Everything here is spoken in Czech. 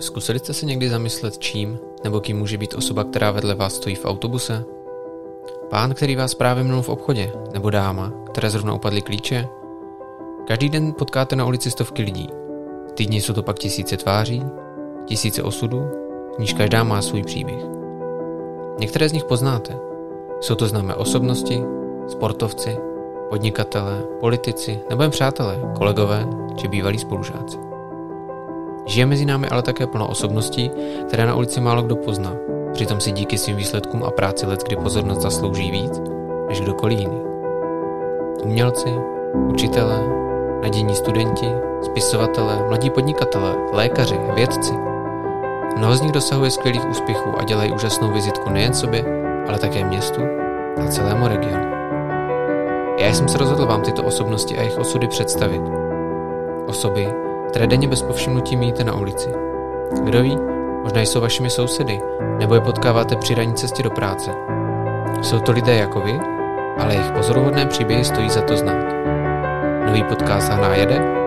Zkusili jste se někdy zamyslet, čím nebo kým může být osoba, která vedle vás stojí v autobuse? Pán, který vás právě minul v obchodě, nebo dáma, které zrovna upadly klíče? Každý den potkáte na ulici stovky lidí. Týdně jsou to pak tisíce tváří, tisíce osudů, níž každá má svůj příběh. Některé z nich poznáte. Jsou to známé osobnosti, sportovci, podnikatelé, politici nebo jen přátelé, kolegové či bývalí spolužáci. Žije mezi námi ale také plno osobností, které na ulici málo kdo pozná. Přitom si díky svým výsledkům a práci let, kdy pozornost zaslouží víc, než kdokoliv jiný. Umělci, učitelé, nadějní studenti, spisovatelé, mladí podnikatelé, lékaři, vědci. Mnoho z nich dosahuje skvělých úspěchů a dělají úžasnou vizitku nejen sobě, ale také městu a celému regionu. Já jsem se rozhodl vám tyto osobnosti a jejich osudy představit. Osoby, které denně bez povšimnutí míjíte na ulici. Kdo ví, možná jsou vašimi sousedy, nebo je potkáváte při ranní cestě do práce. Jsou to lidé jako vy, ale jejich pozoruhodné příběhy stojí za to znát. Nový podcast Hná jede.